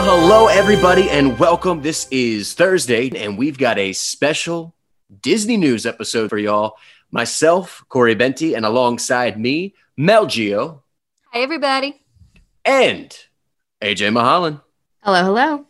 Well, hello, everybody, and welcome. This is Thursday, and we've got a special Disney News episode for y'all. Myself, Corey Benti, and alongside me, Mel Geo Hi, everybody. and AJ Mahalan. Hello, hello.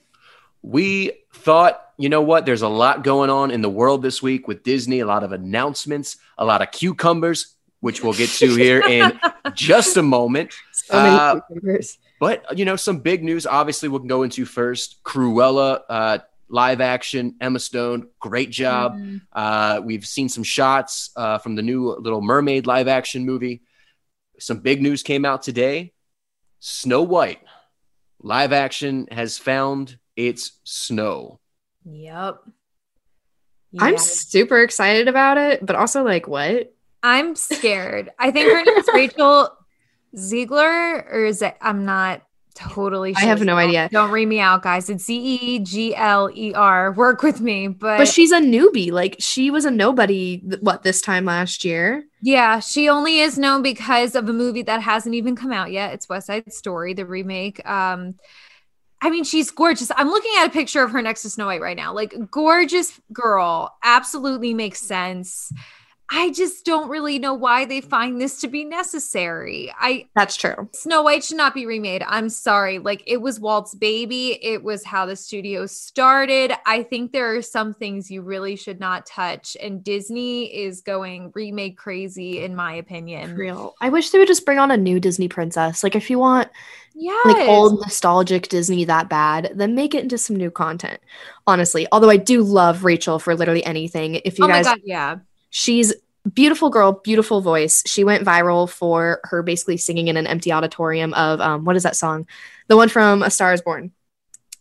We thought, you know what? There's a lot going on in the world this week with Disney, a lot of announcements, a lot of cucumbers, which we'll get to here in just a moment. So many Uh, cucumbers. But you know, some big news. Obviously, we can go into first. Cruella, uh, live action. Emma Stone, great job. Mhm. Uh, we've seen some shots uh, from the new Little Mermaid live action movie. Some big news came out today. Snow White, live action, has found its snow. Yep. I'm super excited about it, but also like, what? I'm scared. I think her name is Rachel Ziegler, or is it? I'm not totally sure. I have no idea. Don't read me out, guys. It's Z E G L E R. Work with me. But, But she's a newbie. Like, she was a nobody, th- what, this time last year? yeah, she only is known because of a movie that hasn't even come out yet. It's West Side Story, the remake. Um, I mean, she's gorgeous. I'm looking at a picture of her next to Snow White right now. Like, gorgeous girl. Absolutely makes sense. I just don't really know why they find this to be necessary. I That's true. Snow White should not be remade. I'm sorry. Like it was Walt's baby. It was how the studio started. I think there are some things you really should not touch. And Disney is going remake crazy, in my opinion. Real. I wish they would just bring on a new Disney princess. Like, if you want Yeah. like old nostalgic Disney that bad, then make it into some new content. Honestly, although I do love Rachel for literally anything. If you Oh my guys god, yeah. She's beautiful girl beautiful voice she went viral for her basically singing in an empty auditorium of um what is that song the one from a star is born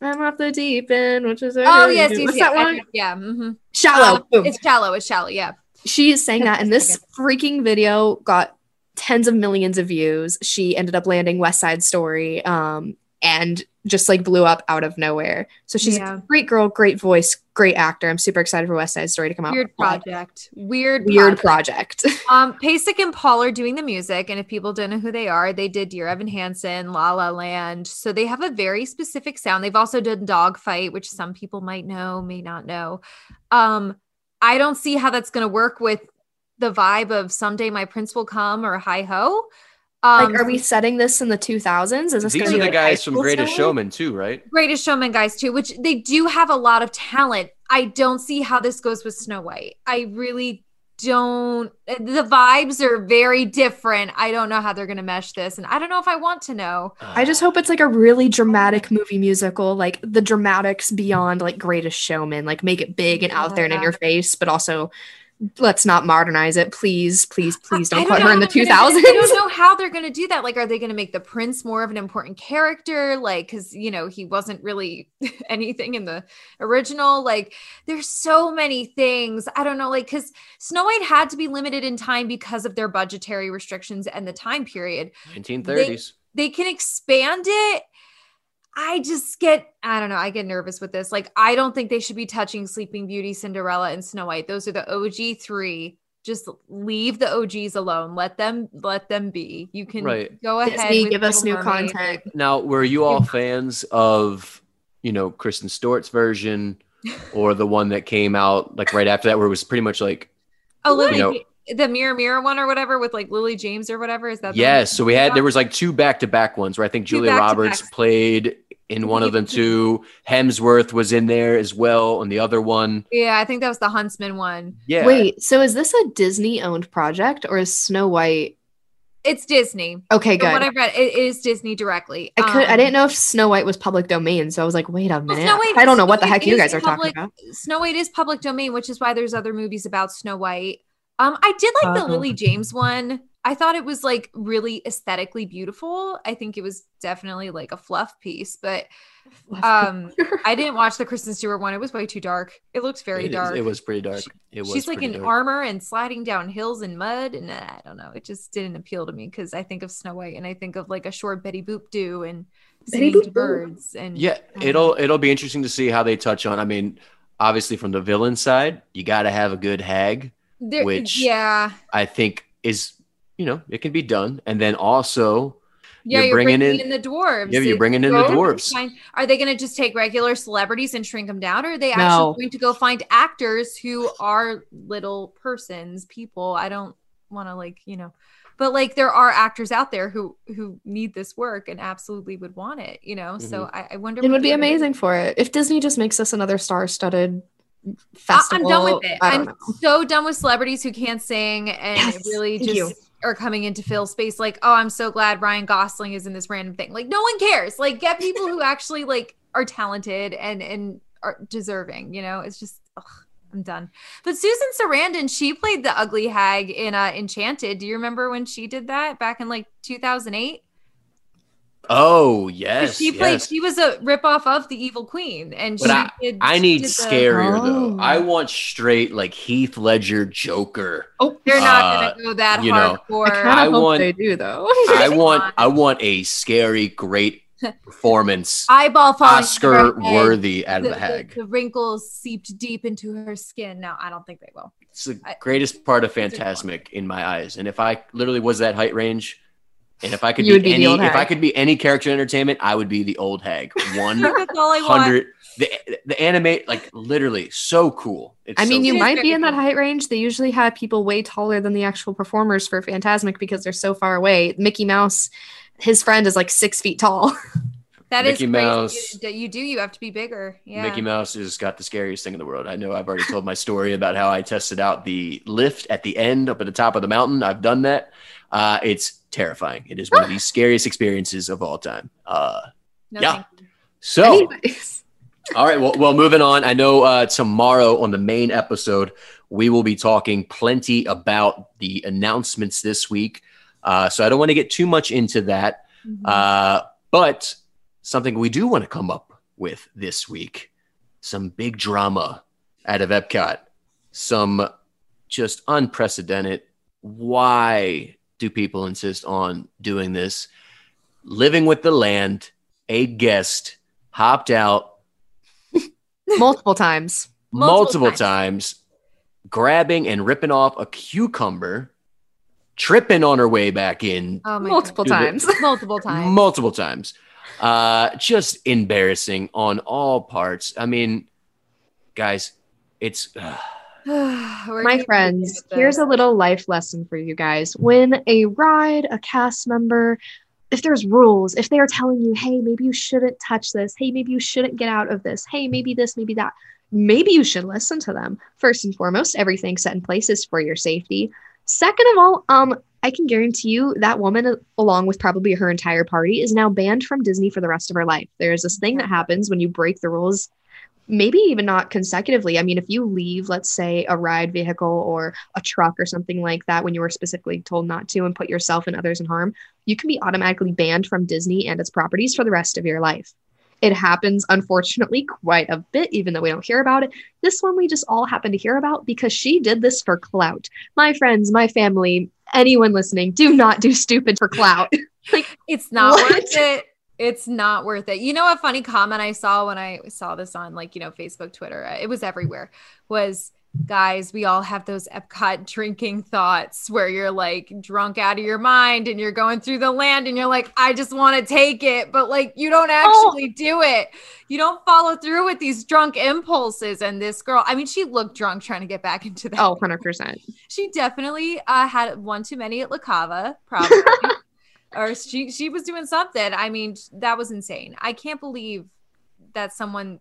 i'm off the deep end which is Oh yes, yes, what's yes. that one Yeah. mhm. shallow Um, It's shallow. It's shallow. Yeah. she sang that and this freaking video got tens of millions of views she ended up landing west side story um and just like blew up out of nowhere so she's Yeah. a great girl great voice great actor i'm super excited for west side story to come out Weird project. Weird. weird project. project Um, Pasek and Paul are doing the music, and if people don't know who they are, they did Dear Evan Hansen, La La Land. So they have a very specific sound. They've also done Dogfight, which some people might know, may not know. Um, I don't see how that's going to work with the vibe of Someday My Prince Will Come or Hi Ho. Um, like, are we setting this in the 2000s? Is this These are be the like guys from Greatest style? Showman, too, right? Greatest Showman guys too, which they do have a lot of talent. I don't see how this goes with Snow White. I really don't. The vibes are very different. I don't know how they're going to mesh this, and I don't know if I want to know. I just hope it's like a really dramatic movie musical, like the dramatics beyond like Greatest Showman, like make it big and out there and in your face, but also let's not modernize it, please, please, please I don't put her in the they're 2000s. gonna do- I don't know how they're going to do that. Like, are they going to make the prince more of an important character? Like, because you know he wasn't really anything in the original. Like, there's so many things. I don't know. Like, because Snow White had to be limited in time because of their budgetary restrictions and the time period. 1930s. They can expand it. I just get, I don't know, I get nervous with this. Like, I don't think they should be touching Sleeping Beauty, Cinderella, and Snow White. Those are the OG three. Just leave the OGs alone. Let them, let them be. You can Right. go ahead. Disney, with give us new Mermaid. content. Now, were you all fans of, you know, Kristen Stewart's version or the one that came out like right after that, where it was pretty much like, Oh, Lily, You know- the Mirror Mirror one or whatever with like Lily James or whatever. Is that yes. So we had, there was like two back to back ones where I think Two Julia Roberts played in one of them too. Hemsworth was in there as well. on the other one, Yeah, I think that was the Huntsman one. yeah. Wait, so is this a Disney owned project or is Snow White? It's Disney. Okay, From what good. I read, it is Disney directly. I could I Um, didn't know if Snow White was public domain, so I was like, wait a Well, minute. Snow White- I don't know what the heck you is guys are public- talking about. Snow White is public domain, which is why there's other movies about Snow White. Um, I did like the Oh. Lily James one. I thought it was like really aesthetically beautiful. I think it was definitely like a fluff piece, but um, I didn't watch the Kristen Stewart one. It was way too dark. It looks very It is- dark. It was pretty dark. It was She's like pretty in dark. armor and sliding down hills and mud, and uh, I don't know. It just didn't appeal to me because I think of Snow White and I think of like a short Betty Boop do and Betty singing to Boop birds and Yeah, I it'll it'll be interesting to see how they touch on. I mean, obviously from the villain side, you got to have a good hag. There- which- yeah, I think is you know it can be done, and then also Yeah, you're, you're, bringing, bringing, in, in, the dwarves. yeah, you're bringing in the dwarves. find- Are they going to just take regular celebrities and shrink them down, or are they No. actually going to go find actors who are little persons, people? I don't want to like you know, but like there are actors out there who who need this work and absolutely would want it. You know, so Mm-hmm. I, I wonder. It what would be they're amazing for it. If Disney just makes us another star-studded I- festival. I'm done with it. I I'm know. so done with celebrities who can't sing and Yes, really just you. are coming in to fill space. Like, oh, I'm so glad Ryan Gosling is in this random thing. Like, no one cares. Like, get people who actually like are talented and and are deserving. You know, it's just. Ugh, I'm done. But Susan Sarandon, she played the ugly hag in uh, Enchanted. Do you remember when she did that back in like 2008? Oh yes, she played. yes. She was a ripoff of the Evil Queen, and But she I- did. I she need did the- scarier though. Oh. I want straight like Heath Ledger Joker. Oh, They're not Uh, gonna go that you know, hardcore. I kind I hope want- they do though. I want. I want a scary, great performance, eyeball falling Oscar head. worthy out of the, the hag. The, the wrinkles seeped deep into her skin. No, I don't think they will. It's the I- greatest part of These are Fantasmic in my eyes. And if I literally was that height range, and if I could be, be any, old if I could be any character in entertainment, I would be the old hag. One That's all I want. hundred. The the animate like literally so cool. It's I mean, so you cool. might be in that height range. They usually have people way taller than the actual performers for Fantasmic because they're so far away. Mickey Mouse, his friend is like six feet tall. That is Mickey crazy. Mouse. You, you do. You have to be bigger. Yeah. Mickey Mouse has got the scariest thing in the world. I know I've already told my story about how I tested out the lift at the end up at the top of the mountain. I've done that. Uh, it's terrifying. It is one of the scariest experiences of all time. Uh, No, yeah. so, all right. Well, well, moving on. I know uh, tomorrow on the main episode, we will be talking plenty about the announcements this week. Uh, so I don't want to get too much into that. Mhm. Uh, but something we do want to come up with this week some big drama out of Epcot, some just unprecedented. Why do people insist on doing this? Living with the land, a guest hopped out multiple times. multiple, Multiple times, grabbing and ripping off a cucumber, tripping on her way back in oh multiple Do the- times. God. multiple times. multiple times. Uh, just embarrassing on all parts. I mean, guys, it's uh, Where do My friends, here's a little life lesson for you guys. When a ride, a cast member, if there's rules, if they are telling you, hey, maybe you shouldn't touch this, hey, maybe you shouldn't get out of this, hey, maybe this, maybe that, maybe you should listen to them. First and foremost, everything set in place is for your safety. Second of all, um, I can guarantee you that woman, along with probably her entire party, is now banned from Disney for the rest of her life. There is this thing that happens when you break the rules maybe even not consecutively. I mean, if you leave, let's say, a ride vehicle or a truck or something like that when you were specifically told not to and put yourself and others in harm, you can be automatically banned from Disney and its properties for the rest of your life. It happens, unfortunately, quite a bit, even though we don't hear about it. This one we just all happen to hear about because she did this for clout. My friends, my family, anyone listening, do not do stupid for clout. It's not What? worth it. It's not worth it. You know, a funny comment I saw when I saw this on like, you know, Facebook, Twitter, uh, it was everywhere was guys, we all have those Epcot drinking thoughts where you're like drunk out of your mind and you're going through the land and you're like, I just want to take it. But like, you don't actually do it. You don't follow through with these drunk impulses. And this girl, I mean, she looked drunk trying to get back into that. oh, 100%. She definitely uh, had one too many at La Cava, probably. Or she she was doing something. I mean, that was insane. I can't believe that someone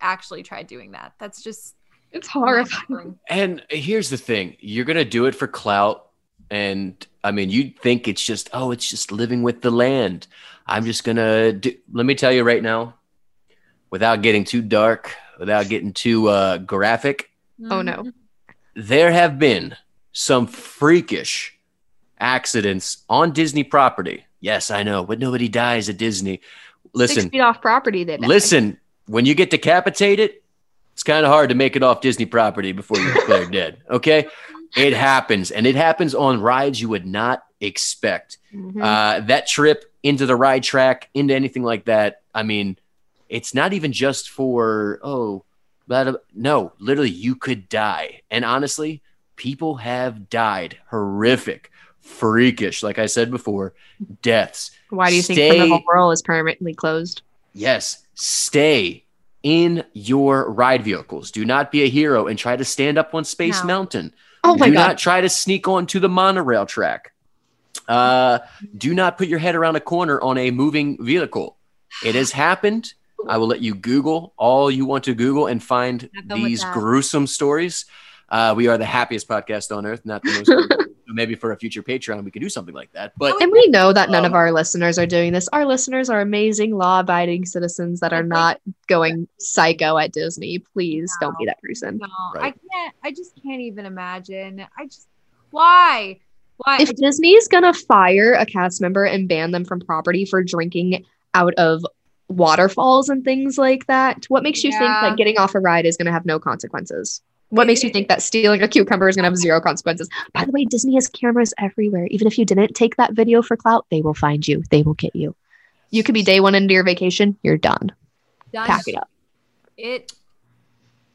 actually tried doing that. That's just It's horrifying. and here's the thing: you're gonna do it for clout, and I mean, you'd think it's just oh, it's just living with the land. I'm just gonna do. Let me tell you right now, without getting too dark, without getting too uh, graphic, Oh, no. there have been some freakish accidents on Disney property. Yes, I know, but nobody dies at Disney. Six Listen, feet off property. They die. listen. When you get decapitated, it's kind of hard to make it off Disney property before you're declared dead. Okay, it happens, and it happens on rides you would not expect. Mhm. Uh, that trip into the ride track, into anything like that. I mean, it's not even just for oh, but no, literally, you could die. And honestly, people have died horrific, freakish. Like I said before, deaths. Why do you think the Carnival Whirl is permanently closed? Yes, stay in your ride vehicles. Do not be a hero and try to stand up on Space No. Mountain. Oh my do god. not try to sneak onto the monorail track. Uh, do not put your head around a corner on a moving vehicle. It has happened. I will let you Google all you want to Google and find Have fun with these gruesome stories. Uh, we are the happiest podcast on earth, not the most. gruesome. Maybe for a future Patreon, we could do something like that. But And we know that none Um, of our listeners are doing this. Our listeners are amazing, law abiding citizens that are not going psycho at Disney. Please don't be that person. No, I can't. I just can't even imagine. I just why why If Disney's gonna fire a cast member and ban them from property for drinking out of waterfalls and things like that, what makes you think that getting off a ride is gonna have no consequences? What makes you think that stealing a cucumber is gonna have zero consequences? By the way, Disney has cameras everywhere. Even if you didn't take that video for clout, they will find you. They will get you. You could be day one into your vacation, you're done. done Pack it up. it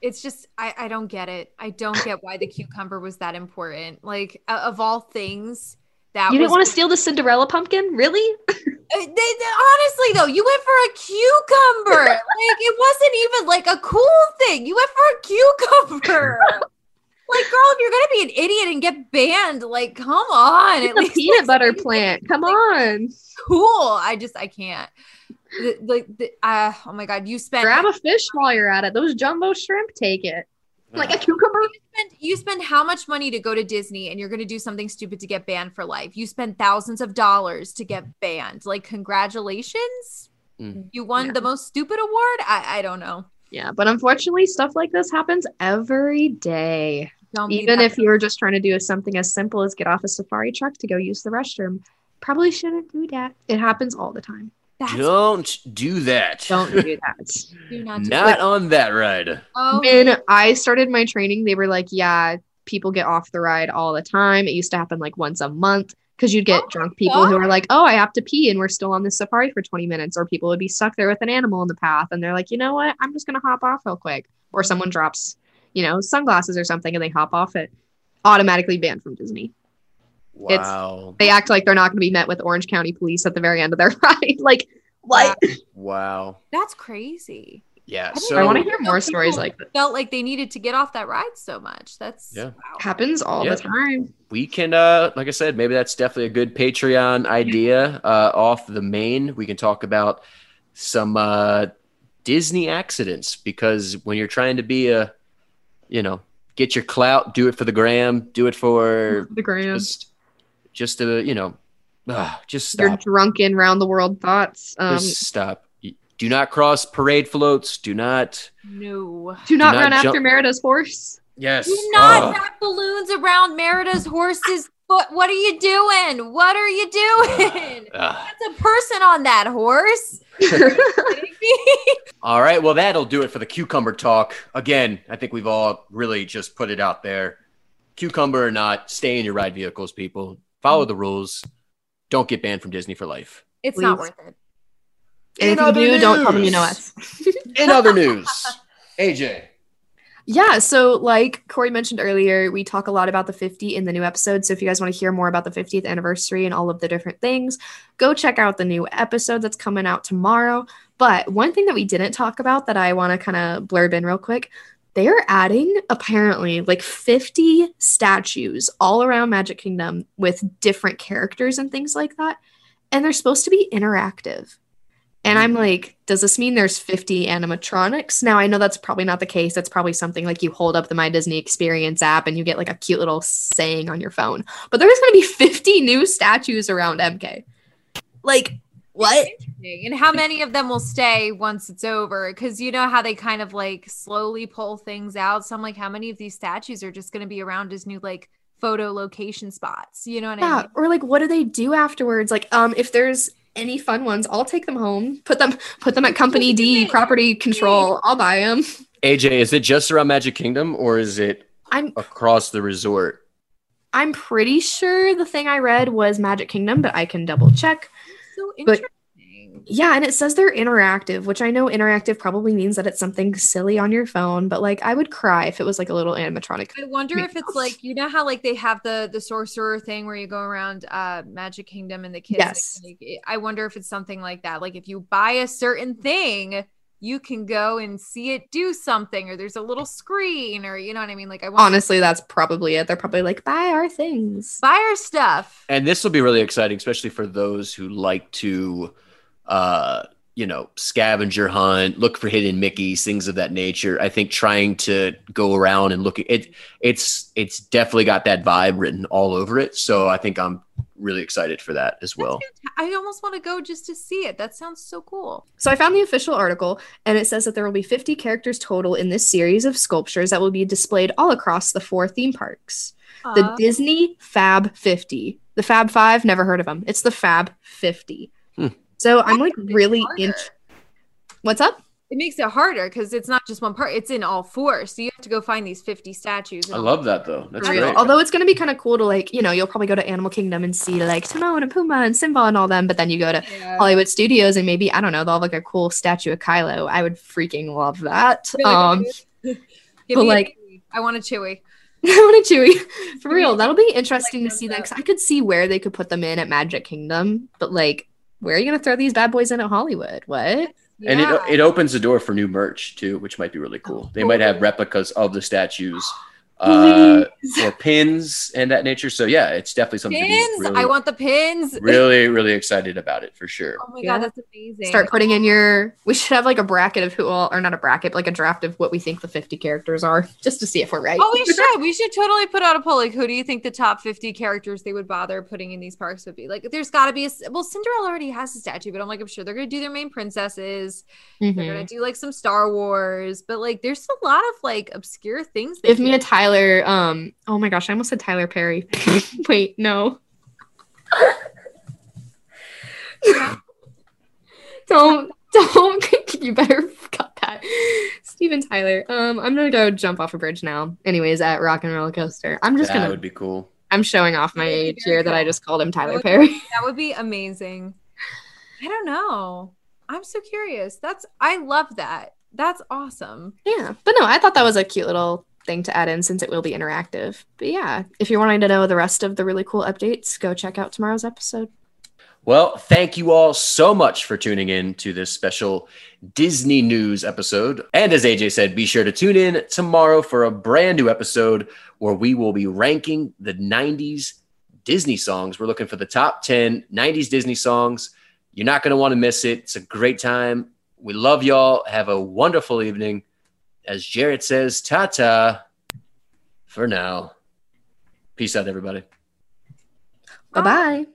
it's just I, I don't get it i don't get why the cucumber was that important like of all things that You didn't want to steal the Cinderella pumpkin? Really? Uh, they, they- honestly though you went for a cucumber like it wasn't even like a cool thing you went for a cucumber like girl if you're gonna be an idiot and get banned like come on It's a peanut like, butter plant. Come like, on. cool i just i can't the, uh, oh my god you spent Grab a fish while you're at it. Those jumbo shrimp, take it. Like a cucumber. you spend you spend how much money to go to Disney and you're going to do something stupid to get banned for life. You spend thousands of dollars to get banned. Like congratulations. Mm. You won Yeah. the most stupid award? I I don't know. Yeah, but unfortunately, stuff like this happens every day. Don't Even if you're just trying to do something as simple as get off a safari truck to go use the restroom, probably shouldn't do that. It happens all the time. That's don't do that. Don't do that. do not do Not on that ride. Oh, when I started my training, they were like, yeah, people get off the ride all the time. It used to happen like once a month because you'd get Oh drunk my people who are God. like, oh, I have to pee and we're still on this safari for 20 minutes. Or people would be stuck there with an animal in the path and they're like, you know what? I'm just going to hop off real quick. Or someone drops, you know, sunglasses or something and they hop off it. Automatically banned from Disney. It's- Wow. They act like they're not going to be met with Orange County police at the very end of their ride. like, what? Wow. that's crazy. Yeah. I So I want to hear more stories like that. Felt like they needed to get off that ride so much. That's Yeah. wow. Happens all Yeah. the time. we can uh like i said maybe that's definitely a good patreon idea uh off the main we can talk about some uh disney accidents because when you're trying to be a you know get your clout do it for the gram do it for The gram. just just to you know just Your drunken round the world thoughts. Um, just stop do not cross parade floats do not No. do not not run jump- after Merida's horse. yes Do not Ugh. wrap balloons around Merida's horse's foot. What are you doing? What are you doing? Ugh. That's a person on that horse. All right. Well, that'll do it for the cucumber talk. Again, I think we've all really just put it out there. Cucumber or not, stay in your ride vehicles, people. Follow mm-hmm. the rules. Don't get banned from Disney for life. It's not worth it. And if In you other do, don't tell them you know us. In other news, AJ. Yeah, so like Corey mentioned earlier, we talk a lot about the 50 in the new episode. So if you guys want to hear more about the 50th anniversary and all of the different things, go check out the new episode that's coming out tomorrow. But one thing that we didn't talk about that I want to kind of blurb in real quick, they are adding apparently like 50 statues all around Magic Kingdom with different characters and things like that. And they're supposed to be interactive. And I'm mm. like, does this mean there's 50 animatronics? Now, I know that's probably not the case. That's probably something like you hold up the My Disney Experience app and you get like a cute little saying on your phone. But there's going to be 50 new statues around MK. Like, what? And how many of them will stay once it's over? Because you know how they kind of like slowly pull things out. So I'm like, how many of these statues are just going to be around as new like photo location spots? You know what I Yeah. mean? Or like, what do they do afterwards? Like, um, if there's any fun ones, I'll take them home, put them, put them at Company D, property control. I'll buy them. AJ, is it just around Magic Kingdom or is it I'm across the resort? I'm pretty sure the thing I read was Magic Kingdom, but I can double check. So But- Yeah, and it says they're interactive, which I know interactive probably means that it's something silly on your phone, but like I would cry if it was like a little animatronic. I wonder if it's like you know how like they have the the sorcerer thing where you go around uh Magic Kingdom and the kids. Yes. Like, I wonder if it's something like that. Like if you buy a certain thing, you can go and see it do something, or there's a little screen, or you know what I mean. Like I want Honestly, that's probably it. They're probably like, buy our things. buy our stuff. And this will be really exciting, especially for those who like to, uh, you know, scavenger hunt, look for hidden Mickey's, things of that nature. I think trying to go around and look at it, it's it's definitely got that vibe written all over it. So I think I'm really excited for that as well. I almost want to go just to see it. That sounds so cool. So I found the official article, and it says that there will be 50 characters total in this series of sculptures that will be displayed all across the four theme parks. The Uh, Disney Fab 50. The Fab Five, never heard of them. It's the Fab 50. Hmm. So I'm like really harder. in. What's up? It makes it harder because it's not just one part; it's in all four. So you have to go find these fifty statues. I love that though. That's real. great. Although it's going to be kind of cool to like, you know, you'll probably go to Animal Kingdom and see like Timon and Pumbaa and Simba and all them, but then you go to Yeah. Hollywood Studios and maybe I don't know, they'll have like a cool statue of Kylo. I would freaking love that. Really Um, but, Give me a like- I want a chewy. I want a Chewy for real. That'll be interesting like to see that. that 'cause I could see where they could put them in at Magic Kingdom, but like, where are you gonna throw these bad boys in at Hollywood? What? And it, it opens the door for new merch too, which might be really cool. They might have replicas of the statues uh, or pins and that nature. So yeah, it's definitely something pins. really, I want the pins. really, really excited about it for sure. Oh my Yeah. god, that's amazing. Start putting in your. We should have like a bracket of who all, or not a bracket, but like a draft of what we think the fifty characters are, just to see if we're right. Oh, we should. We should totally put out a poll. Like, who do you think the top 50 characters they would bother putting in these parks would be? Like, there's got to be a. s- Well, Cinderella already has a statue, but I'm like, I'm sure they're going to do their main princesses. They're Mhm. going to do like some Star Wars, but like, there's a lot of like obscure things. Give me a Tyler. Um. Oh my gosh, I almost said Tyler Perry. Wait, no. don't don't. you better cut that, Steven Tyler. Um, I'm gonna go jump off a bridge now. Anyways, at Rock and Roller Coaster, I'm just that gonna. would be cool. I'm showing off my That would be age very here that I just called him Tyler would- Perry. that would be amazing. I don't know. I'm so curious. That's I love that. That's awesome. Yeah, but no, I thought that was a cute little thing to add in since it will be interactive. But yeah, if you're wanting to know the rest of the really cool updates, go check out tomorrow's episode. Well, thank you all so much for tuning in to this special Disney news episode. And as AJ said, be sure to tune in tomorrow for a brand new episode where we will be ranking the 90s Disney songs. We're looking for the top 10 90s Disney songs. You're not going to want to miss it. It's a great time. We love y'all. Have a wonderful evening. As Jarrett says, ta ta for now. Peace out, everybody. Bye bye.